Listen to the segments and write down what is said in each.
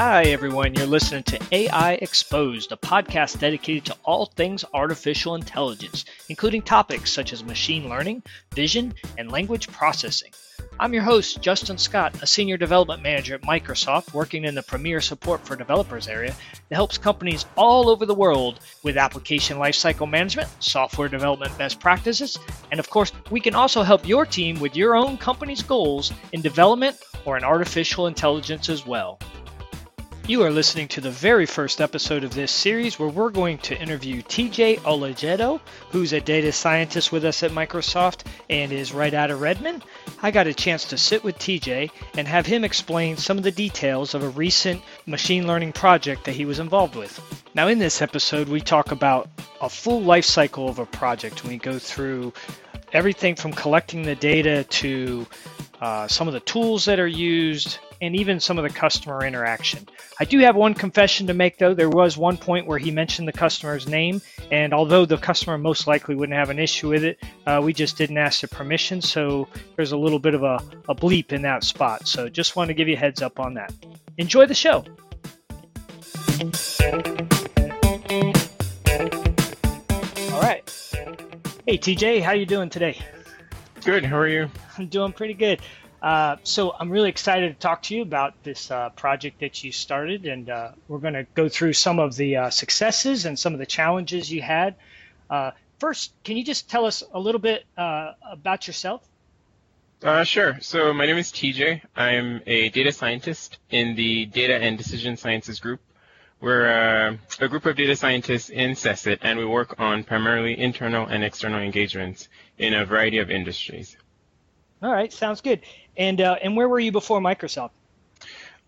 Hi, everyone. You're listening to AI Exposed, a podcast dedicated to all things artificial intelligence, including topics such as machine learning, vision, and language processing. I'm your host, Justin Scott, a senior development manager at Microsoft, working in the premier support for developers area that helps companies all over the world with application lifecycle management, software development best practices, and of course, we can also help your team with your own company's goals in development or in artificial intelligence as well. You are listening to the very first episode of this series where we're going to interview TJ Olojede, who's a data scientist with us at Microsoft and is right out of Redmond. I got a chance to sit with TJ and have him explain some of the details of a recent machine learning project that he was involved with. Now, in this episode, we talk about a full life cycle of a project. We go through everything from collecting the data to uh, some of the tools that are used, and even some of the customer interaction. I do have one confession to make though. There was one point where he mentioned the customer's name, and although the customer most likely wouldn't have an issue with it, uh, we just didn't ask the permission, so there's a little bit of a, a bleep in that spot. So just want to give you a heads up on that. Enjoy the show. All right. Hey TJ, how you doing today? Good. How are you? I'm doing pretty good. Uh, so I'm really excited to talk to you about this uh, project that you started, and uh, we're going to go through some of the uh, successes and some of the challenges you had. Uh, first, can you just tell us a little bit uh, about yourself? sure. So my name is TJ. I'm a data scientist in the Data and Decision Sciences group. We're a group of data scientists in CECIT, and we work on primarily internal and external engagements in a variety of industries. All right, sounds good. And uh, and where were you before Microsoft?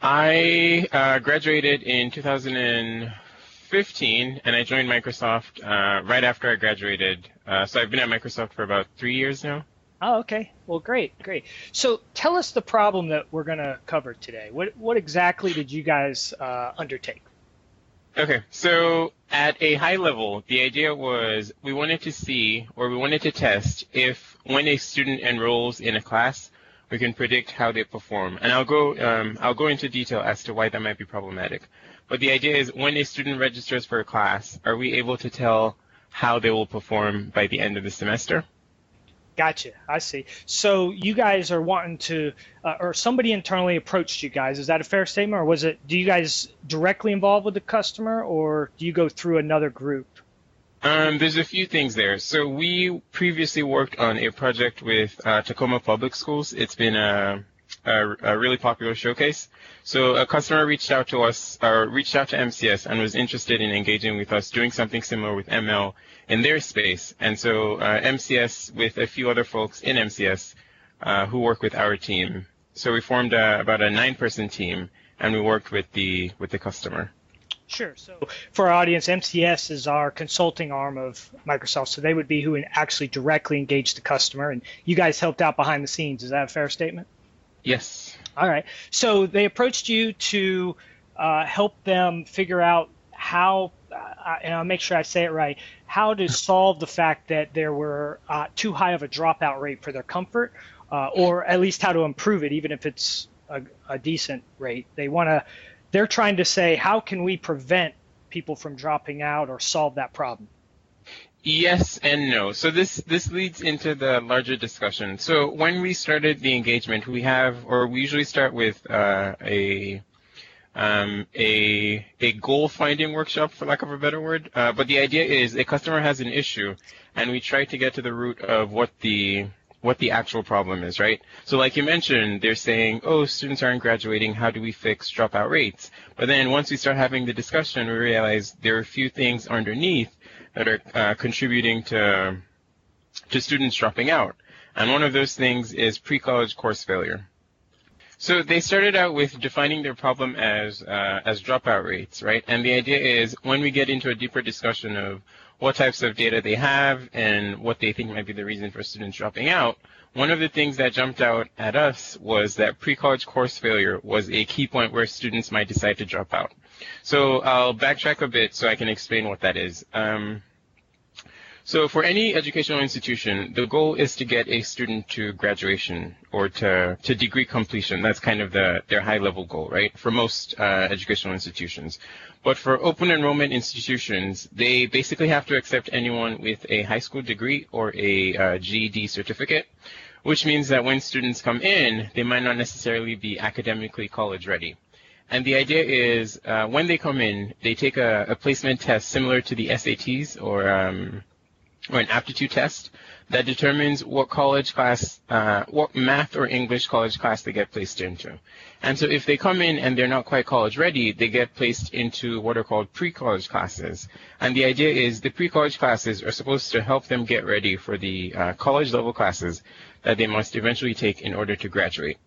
I uh, graduated in 2015, and I joined Microsoft uh, right after I graduated. Uh, so I've been at Microsoft for about three years now. Oh, okay. Well, great, great. So tell us the problem that we're going to cover today. What what exactly did you guys uh, undertake? Okay, so at a high level, the idea was we wanted to see or we wanted to test if when a student enrolls in a class, we can predict how they perform. And I'll go um, I'll go into detail as to why that might be problematic. But the idea is when a student registers for a class, are we able to tell how they will perform by the end of the semester? Gotcha. I see. So you guys are wanting to, uh, or somebody internally approached you guys. Is that a fair statement, or was it? Do you guys directly involved with the customer, or do you go through another group? Um, there's a few things there. So we previously worked on a project with uh, Tacoma Public Schools. It's been a, a, a, really popular showcase. So a customer reached out to us, or reached out to MCS, and was interested in engaging with us, doing something similar with ML in their space. And so uh, MCS, with a few other folks in MCS, uh, who work with our team. So we formed a, about a nine-person team, and we worked with the with the customer. Sure. So for our audience, MCS is our consulting arm of Microsoft. So they would be who actually directly engage the customer, and you guys helped out behind the scenes. Is that a fair statement? Yes. All right. So they approached you to uh, help them figure out how, uh, and I'll make sure I say it right, how to solve the fact that there were uh, too high of a dropout rate for their comfort, uh, or at least how to improve it, even if it's a, a decent rate. They want to they're trying to say, how can we prevent people from dropping out or solve that problem? Yes and no. So this this leads into the larger discussion. So when we started the engagement, we have, or we usually start with uh, a um, a a goal finding workshop, for lack of a better word. Uh, but the idea is a customer has an issue, and we try to get to the root of what the what the actual problem is, right? So like you mentioned, they're saying, oh, students aren't graduating. How do we fix dropout rates? But then once we start having the discussion, we realize there are a few things underneath that are uh, contributing to to students dropping out. And one of those things is pre-college course failure. So they started out with defining their problem as uh, as dropout rates, right? And the idea is when we get into a deeper discussion of what types of data they have and what they think might be the reason for students dropping out, one of the things that jumped out at us was that pre-college course failure was a key point where students might decide to drop out. So I'll backtrack a bit so I can explain what that is. Um, So for any educational institution, the goal is to get a student to graduation or to, to degree completion. That's kind of the, their high level goal, right? For most uh, educational institutions. But for open enrollment institutions, they basically have to accept anyone with a high school degree or a uh, GED certificate, which means that when students come in, they might not necessarily be academically college ready. And the idea is uh, when they come in, they take a, a, placement test similar to the SATs or um, or an aptitude test that determines what college class, uh, what math or English college class they get placed into. And so if they come in and they're not quite college ready, they get placed into what are called pre-college classes. And the idea is the pre-college classes are supposed to help them get ready for the uh, college level classes that they must eventually take in order to graduate.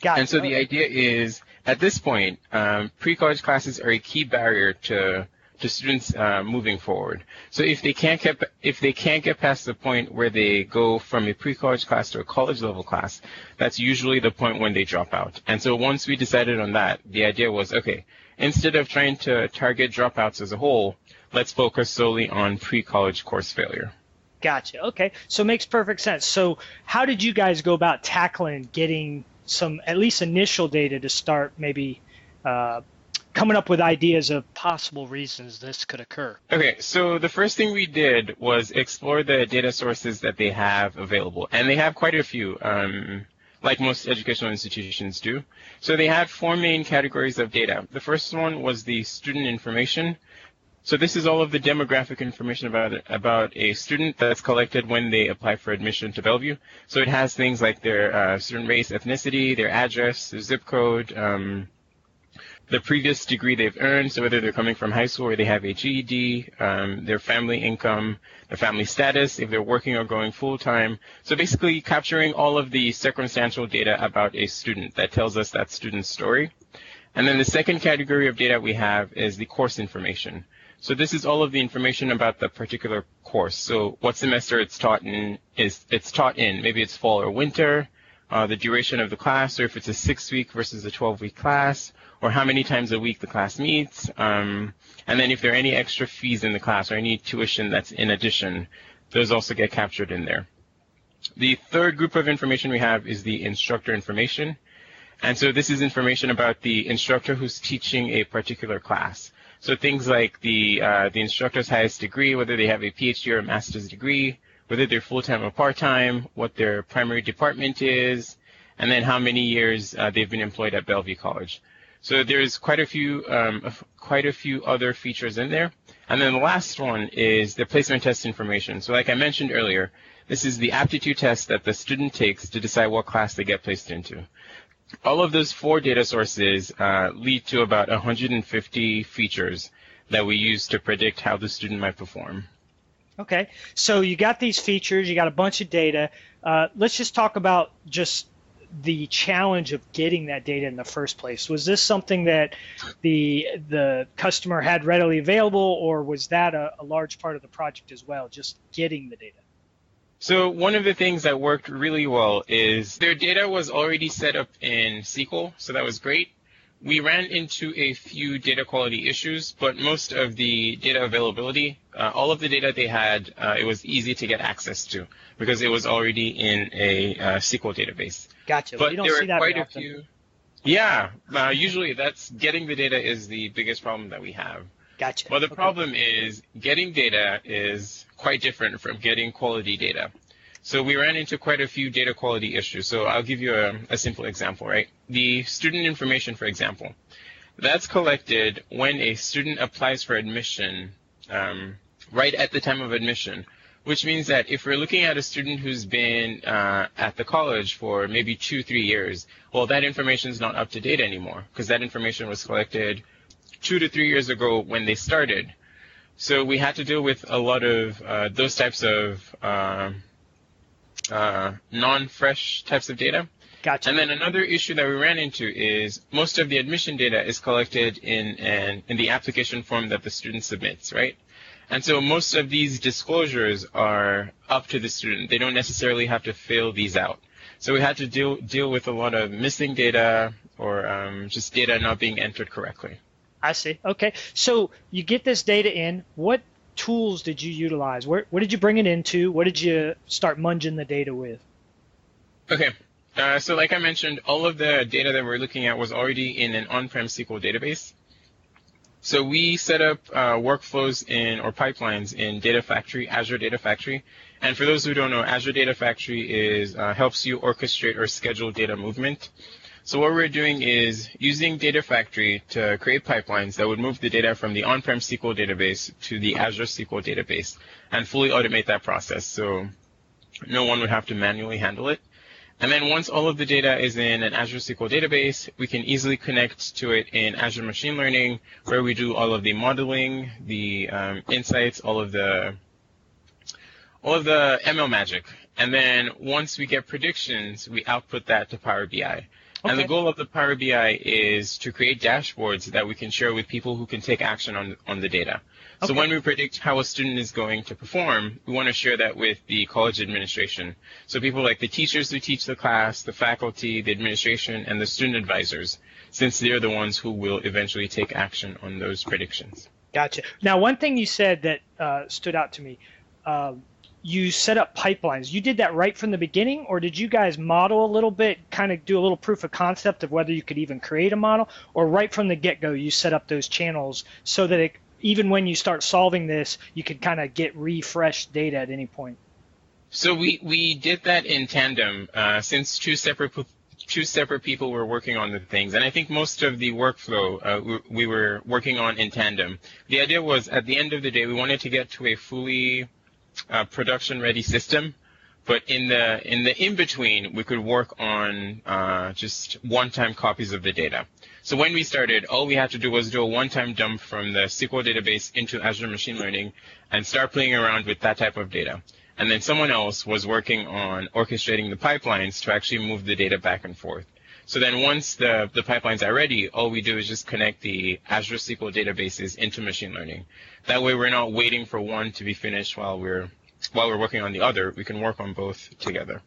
Got and so the idea is, at this point, um, pre-college classes are a key barrier to to students uh, moving forward. So if they can't get if they can't get past the point where they go from a pre-college class to a college level class, that's usually the point when they drop out. And so once we decided on that, the idea was okay, instead of trying to target dropouts as a whole, let's focus solely on pre-college course failure. Gotcha. Okay, so it makes perfect sense. So how did you guys go about tackling getting some at least initial data to start maybe uh, coming up with ideas of possible reasons this could occur. Okay, so the first thing we did was explore the data sources that they have available, and they have quite a few. Um, like most educational institutions do. So they had four main categories of data. The first one was the student information. So this is all of the demographic information about about a student that's collected when they apply for admission to Bellevue. So it has things like their uh, student race, ethnicity, their address, their zip code, um, the previous degree they've earned, so whether they're coming from high school or they have a GED, um, their family income, their family status, if they're working or going full time. So basically capturing all of the circumstantial data about a student that tells us that student's story. And then the second category of data we have is the course information. So this is all of the information about the particular course. So what semester it's taught in is it's taught in. Maybe it's fall or winter, uh, the duration of the class, or if it's a six week versus a 12 week class, or how many times a week the class meets, um, and then if there are any extra fees in the class or any tuition that's in addition, those also get captured in there. The third group of information we have is the instructor information. And so this is information about the instructor who's teaching a particular class. So things like the uh, the instructor's highest degree, whether they have a PhD or a master's degree, whether they're full-time or part-time, what their primary department is, and then how many years uh, they've been employed at Bellevue College. So there's quite a few um, quite a few other features in there. And then the last one is the placement test information. So like I mentioned earlier, this is the aptitude test that the student takes to decide what class they get placed into. All of those four data sources uh, lead to about 150 features that we use to predict how the student might perform. Okay, so you got these features, you got a bunch of data. Uh, let's just talk about just the challenge of getting that data in the first place? Was this something that the the customer had readily available, or was that a, a large part of the project as well, just getting the data? So one of the things that worked really well is their data was already set up in SQL, so that was great. We ran into a few data quality issues, but most of the data availability, uh, all of the data they had, uh, it was easy to get access to because it was already in a uh, SQL database. Gotcha. But there are quite a few. Yeah, uh, usually that's getting the data is the biggest problem that we have. Gotcha. Well, the okay. problem is getting data is quite different from getting quality data. So we ran into quite a few data quality issues. So I'll give you a, a simple example, right? The student information, for example, that's collected when a student applies for admission um, right at the time of admission which means that if we're looking at a student who's been uh, at the college for maybe two, three years, well, that information is not up to date anymore because that information was collected two to three years ago when they started. So we had to deal with a lot of uh, those types of uh, uh non-fresh types of data. Gotcha. And then another issue that we ran into is most of the admission data is collected in an, in the application form that the student submits, right? And so most of these disclosures are up to the student. They don't necessarily have to fill these out. So we had to deal deal with a lot of missing data or um, just data not being entered correctly. I see. Okay. So you get this data in. What tools did you utilize? Where, what did you bring it into? What did you start munging the data with? Okay. Uh, so like I mentioned, all of the data that we're looking at was already in an on-prem SQL database. So we set up uh, workflows in or pipelines in Data Factory, Azure Data Factory. And for those who don't know, Azure Data Factory is uh, helps you orchestrate or schedule data movement. So what we're doing is using Data Factory to create pipelines that would move the data from the on-prem SQL database to the Azure SQL database and fully automate that process. So no one would have to manually handle it. And then once all of the data is in an Azure SQL database, we can easily connect to it in Azure Machine Learning, where we do all of the modeling, the um, insights, all of the all of the ML magic. And then once we get predictions, we output that to Power BI. Okay. And the goal of the Power BI is to create dashboards that we can share with people who can take action on on the data. Okay. So when we predict how a student is going to perform, we want to share that with the college administration. So people like the teachers who teach the class, the faculty, the administration, and the student advisors, since they're the ones who will eventually take action on those predictions. Gotcha. Now, one thing you said that uh, stood out to me. Uh, you set up pipelines. You did that right from the beginning, or did you guys model a little bit, kind of do a little proof of concept of whether you could even create a model, or right from the get go you set up those channels so that it even when you start solving this, you can kind of get refreshed data at any point. So we, we did that in tandem uh, since two separate two separate people were working on the things, and I think most of the workflow uh, we, we, were working on in tandem. The idea was at the end of the day, we wanted to get to a fully uh, production ready system but in the in the in between, we could work on uh, just one-time copies of the data. So when we started, all we had to do was do a one-time dump from the SQL database into Azure Machine Learning and start playing around with that type of data. And then someone else was working on orchestrating the pipelines to actually move the data back and forth. So then once the, the pipelines are ready, all we do is just connect the Azure SQL databases into machine learning. That way we're not waiting for one to be finished while we're while we're working on the other, we can work on both together.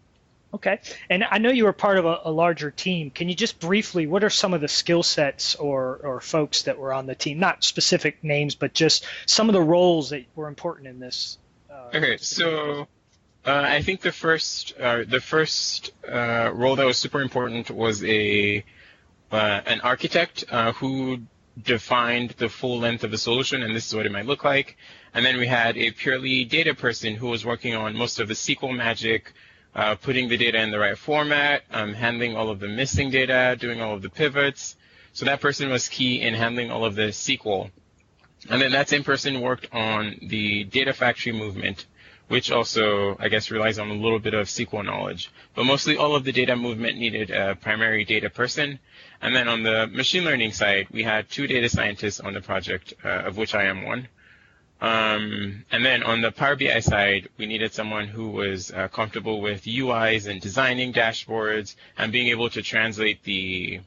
Okay. And I know you were part of a, a, larger team. Can you just briefly, what are some of the skill sets or, or folks that were on the team? Not specific names, but just some of the roles that were important in this. Uh, okay. So uh, I think the first, uh, the first uh, role that was super important was a uh, an architect uh, who defined the full length of the solution, and this is what it might look like. And then we had a purely data person who was working on most of the SQL magic, uh, putting the data in the right format, um, handling all of the missing data, doing all of the pivots. So that person was key in handling all of the SQL. And then that same person worked on the data factory movement, which also, I guess, relies on a little bit of SQL knowledge. But mostly all of the data movement needed a primary data person. And then on the machine learning side, we had two data scientists on the project, uh, of which I am one. Um, and then on the Power BI side, we needed someone who was uh, comfortable with UIs and designing dashboards and being able to translate the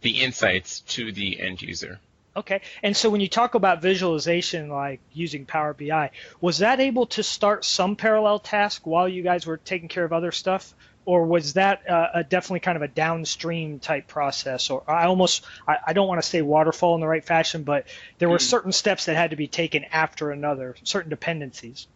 the insights to the end user. Okay. And so when you talk about visualization, like using Power BI, was that able to start some parallel task while you guys were taking care of other stuff? Or was that uh, a definitely kind of a downstream type process? Or I almost, I, I don't want to say waterfall in the right fashion, but there were mm. certain steps that had to be taken after another, certain dependencies.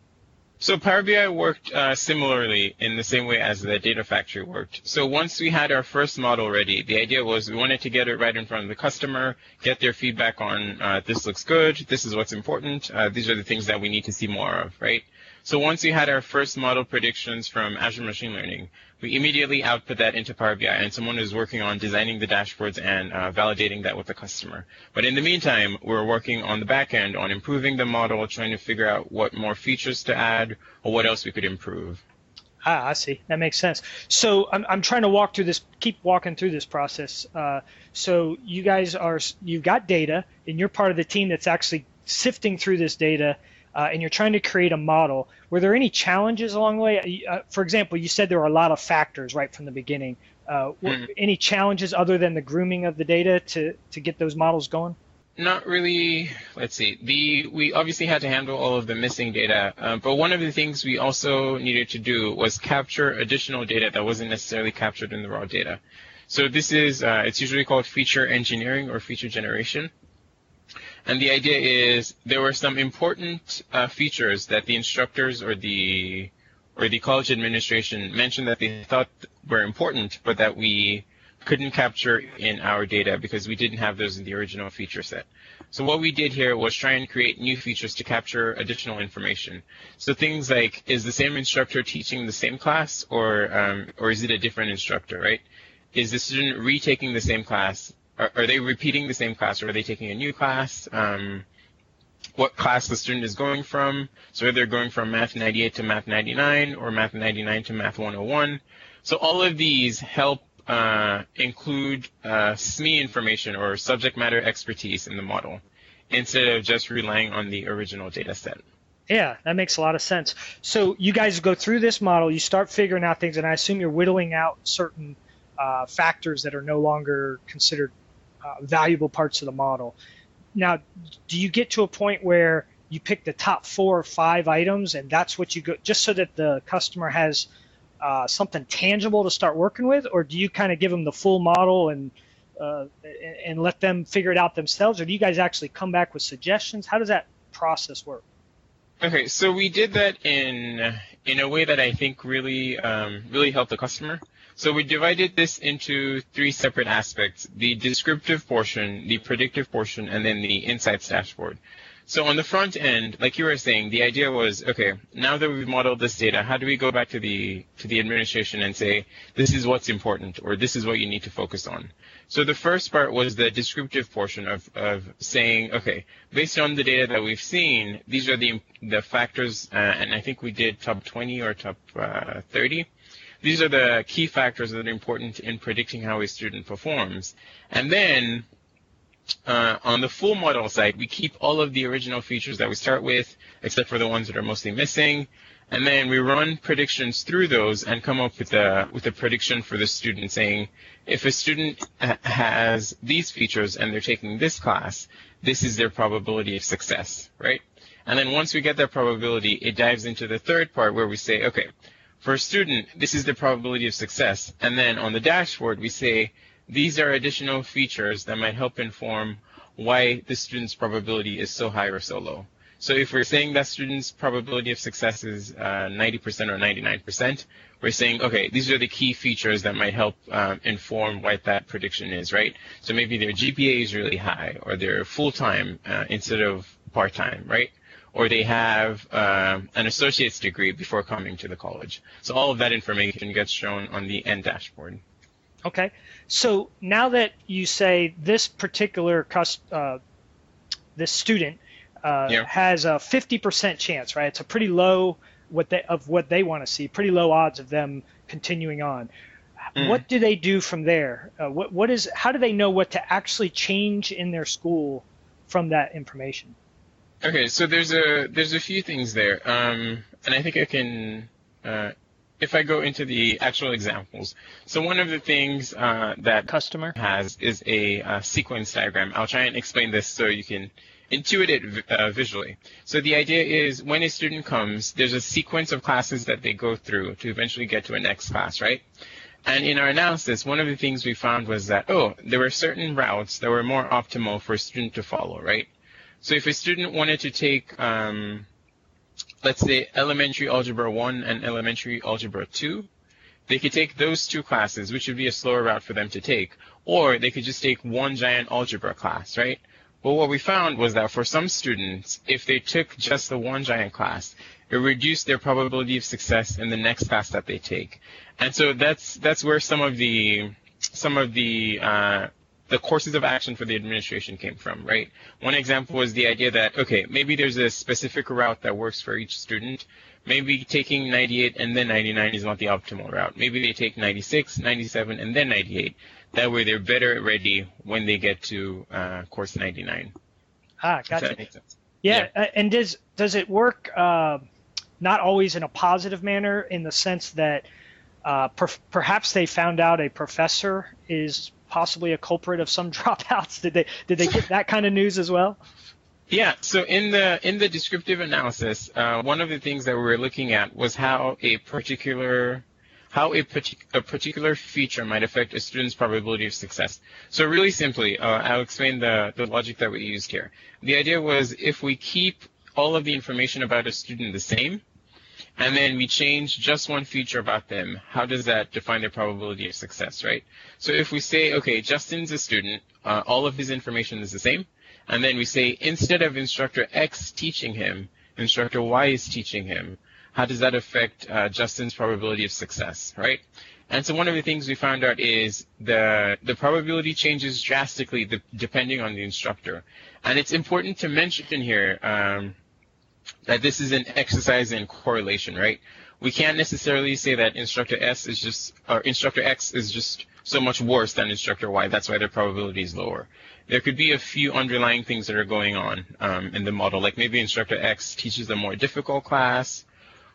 So Power BI worked uh, similarly in the same way as the data factory worked. So once we had our first model ready, the idea was we wanted to get it right in front of the customer, get their feedback on uh, this looks good, this is what's important, uh, these are the things that we need to see more of, right? So once we had our first model predictions from Azure Machine Learning, we immediately output that into Power BI, and someone is working on designing the dashboards and uh, validating that with the customer. But in the meantime, we're working on the back end on improving the model, trying to figure out what more features to add or what else we could improve. Ah, I see. That makes sense. So I'm, I'm trying to walk through this, keep walking through this process. Uh, so you guys are, you've got data, and you're part of the team that's actually sifting through this data uh, and you're trying to create a model, were there any challenges along the way? Uh, for example, you said there were a lot of factors right from the beginning. Uh, mm. Any challenges other than the grooming of the data to, to get those models going? Not really. Let's see. The we obviously had to handle all of the missing data, uh, but one of the things we also needed to do was capture additional data that wasn't necessarily captured in the raw data. So this is uh, it's usually called feature engineering or feature generation. And the idea is there were some important uh, features that the instructors or the or the college administration mentioned that they thought were important, but that we couldn't capture in our data because we didn't have those in the original feature set. So what we did here was try and create new features to capture additional information. So things like, is the same instructor teaching the same class or, um, or is it a different instructor, right? Is the student retaking the same class? Are, are, they repeating the same class or are they taking a new class? Um, what class the student is going from. So whether they're going from Math 98 to Math 99 or Math 99 to Math 101. So all of these help uh, include uh, SME information or subject matter expertise in the model instead of just relying on the original data set. Yeah, that makes a lot of sense. So you guys go through this model, you start figuring out things, and I assume you're whittling out certain uh, factors that are no longer considered uh, valuable parts of the model. Now, do you get to a point where you pick the top four or five items, and that's what you go, just so that the customer has uh, something tangible to start working with, or do you kind of give them the full model and uh, and let them figure it out themselves, or do you guys actually come back with suggestions? How does that process work? Okay, so we did that in in a way that I think really um, really helped the customer. So we divided this into three separate aspects: the descriptive portion, the predictive portion, and then the insights dashboard. So on the front end, like you were saying, the idea was, okay, now that we've modeled this data, how do we go back to the to the administration and say, this is what's important, or this is what you need to focus on? So the first part was the descriptive portion of, of saying, okay, based on the data that we've seen, these are the the factors, uh, and I think we did top 20 or top uh, 30. These are the key factors that are important in predicting how a student performs. And then uh, on the full model side, we keep all of the original features that we start with, except for the ones that are mostly missing. And then we run predictions through those and come up with a, with a prediction for the student saying, if a student has these features and they're taking this class, this is their probability of success, right? And then once we get that probability, it dives into the third part where we say, okay, for a student, this is the probability of success. And then on the dashboard, we say, these are additional features that might help inform why the student's probability is so high or so low. So if we're saying that student's probability of success is uh, 90% or 99%, we're saying, okay, these are the key features that might help um, inform what that prediction is, right? So maybe their GPA is really high, or they're full-time uh, instead of part-time, right? Or they have um, an associate's degree before coming to the college. So all of that information gets shown on the end dashboard. Okay. So now that you say this particular uh, this student uh, yeah. has a 50% chance, right? It's a pretty low what they of what they want to see, pretty low odds of them continuing on. Mm. What do they do from there? Uh, what what is how do they know what to actually change in their school from that information? Okay, so there's a there's a few things there, um, and I think I can uh, if I go into the actual examples, so one of the things uh, that customer has is a uh, sequence diagram. I'll try and explain this so you can intuit it uh, visually. So the idea is when a student comes, there's a sequence of classes that they go through to eventually get to a next class, right? And in our analysis, one of the things we found was that, oh, there were certain routes that were more optimal for a student to follow, right? So if a student wanted to take um, let's say elementary algebra 1 and elementary algebra 2, they could take those two classes, which would be a slower route for them to take, or they could just take one giant algebra class, right? But what we found was that for some students, if they took just the one giant class, it reduced their probability of success in the next class that they take. And so that's that's where some of the some of the uh, the courses of action for the administration came from, right? One example was the idea that, okay, maybe there's a specific route that works for each student. Maybe taking 98 and then 99 is not the optimal route. Maybe they take 96, 97, and then 98. That way they're better ready when they get to uh, course 99. Ah, gotcha. Yeah, yeah. Uh, and does does it work uh, not always in a positive manner in the sense that uh, per- perhaps they found out a professor is possibly a culprit of some dropouts? Did they did they get that kind of news as well? Yeah. So in the in the descriptive analysis, uh, one of the things that we were looking at was how a particular how a, partic- a, particular feature might affect a student's probability of success. So really simply, uh, I'll explain the, the logic that we used here. The idea was if we keep all of the information about a student the same, and then we change just one feature about them, how does that define their probability of success, right? So if we say, okay, Justin's a student, uh, all of his information is the same, and then we say instead of instructor X teaching him, instructor Y is teaching him, how does that affect uh, Justin's probability of success, right? And so one of the things we found out is the the probability changes drastically de- depending on the instructor. And it's important to mention here um, that this is an exercise in correlation, right? We can't necessarily say that instructor S is just or instructor X is just so much worse than instructor Y. That's why their probability is lower. There could be a few underlying things that are going on um, in the model, like maybe instructor X teaches a more difficult class,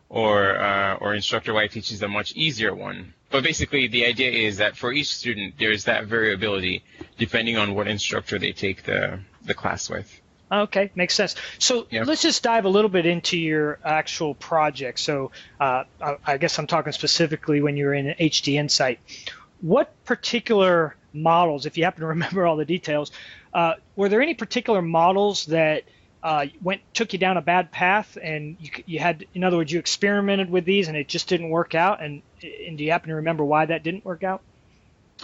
or uh, or instructor Y teaches a much easier one. But basically, the idea is that for each student, there's that variability depending on what instructor they take the the class with. Okay, makes sense. So yep. let's just dive a little bit into your actual project. So uh, I guess I'm talking specifically when you're in HD Insight. What particular models, if you happen to remember all the details, uh, were there any particular models that uh, went took you down a bad path, and you, you had, in other words, you experimented with these and it just didn't work out. And, and do you happen to remember why that didn't work out?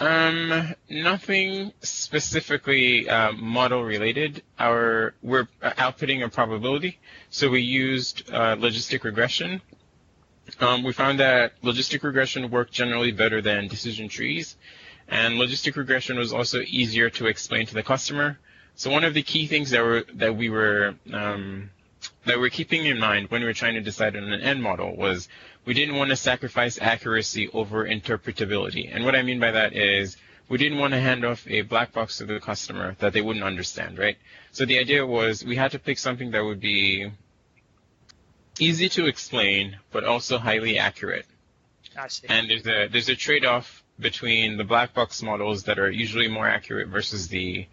Um, nothing specifically uh, model related. Our we're outputting a probability, so we used uh, logistic regression. Um, we found that logistic regression worked generally better than decision trees, and logistic regression was also easier to explain to the customer. So one of the key things that were that we were um, that we're keeping in mind when we're trying to decide on an end model was we didn't want to sacrifice accuracy over interpretability. And what I mean by that is we didn't want to hand off a black box to the customer that they wouldn't understand, right? So the idea was we had to pick something that would be easy to explain, but also highly accurate. I see. And there's a there's a trade-off between the black box models that are usually more accurate versus the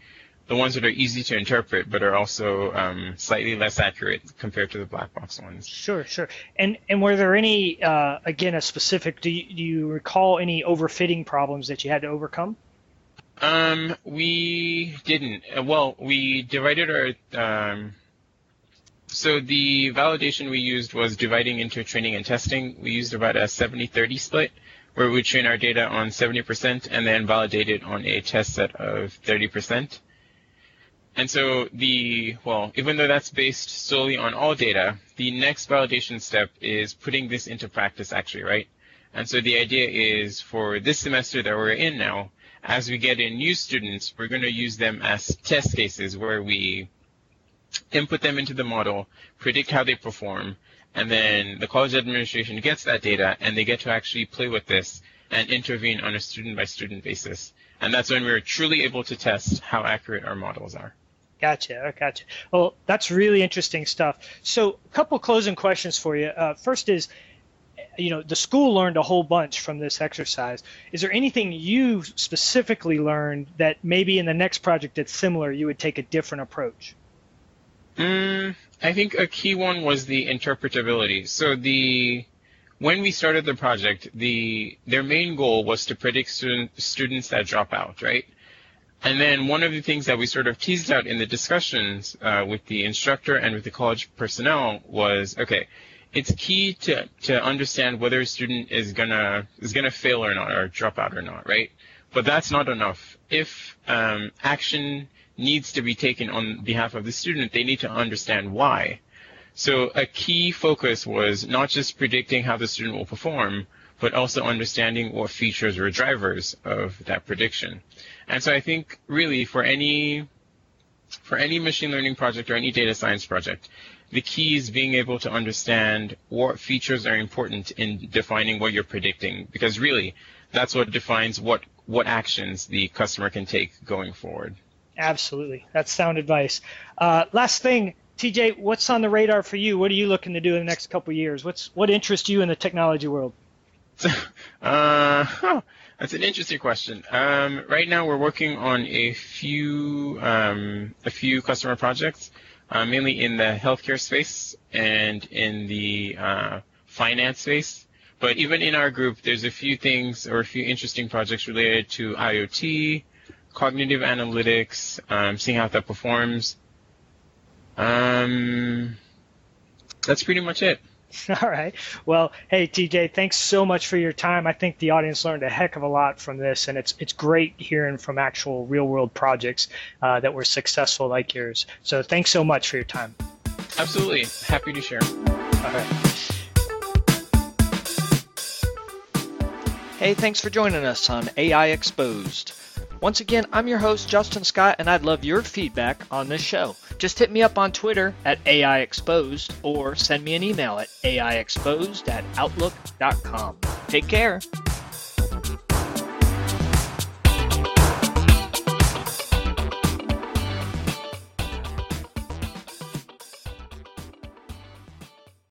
the ones that are easy to interpret but are also um, slightly less accurate compared to the black box ones. Sure, sure. And and were there any uh, again a specific? Do you, do you recall any overfitting problems that you had to overcome? Um, we didn't. Uh, well, we divided our. Um, so the validation we used was dividing into training and testing. We used about a 70-30 split, where we train our data on 70% and then validate it on a test set of 30%. And so the, well, even though that's based solely on all data, the next validation step is putting this into practice actually, right? And so the idea is for this semester that we're in now, as we get in new students, we're going to use them as test cases where we input them into the model, predict how they perform, and then the college administration gets that data and they get to actually play with this and intervene on a student by student basis. And that's when we're truly able to test how accurate our models are. Gotcha. Gotcha. Well, that's really interesting stuff. So, a couple closing questions for you. Uh, first is, you know, the school learned a whole bunch from this exercise. Is there anything you specifically learned that maybe in the next project that's similar, you would take a different approach? Mm, I think a key one was the interpretability. So the when we started the project, the their main goal was to predict student, students that drop out, right? And then one of the things that we sort of teased out in the discussions uh, with the instructor and with the college personnel was, okay, it's key to, to understand whether a student is gonna is gonna fail or not or drop out or not, right? But that's not enough. If um, action needs to be taken on behalf of the student, they need to understand why. So a key focus was not just predicting how the student will perform, but also understanding what features or drivers of that prediction. And so I think really for any for any machine learning project or any data science project, the key is being able to understand what features are important in defining what you're predicting, because really that's what defines what what actions the customer can take going forward. Absolutely, that's sound advice. Uh, last thing, TJ, what's on the radar for you? What are you looking to do in the next couple years? What's what interests you in the technology world? uh, huh. That's an interesting question. Um, right now, we're working on a few um, a few customer projects, uh, mainly in the healthcare space and in the uh, finance space. but even in our group, there's a few things or a few interesting projects related to IoT, cognitive analytics, um, seeing how that performs. Um, that's pretty much it. All right. Well, hey TJ, thanks so much for your time. I think the audience learned a heck of a lot from this, and it's it's great hearing from actual real world projects uh, that were successful like yours. So thanks so much for your time. Absolutely. Happy to share. All right. Hey, thanks for joining us on AI Exposed. Once again, I'm your host, Justin Scott, and I'd love your feedback on this show. Just hit me up on Twitter at AI Exposed or send me an email at AIExposed at Outlook.com. Take care.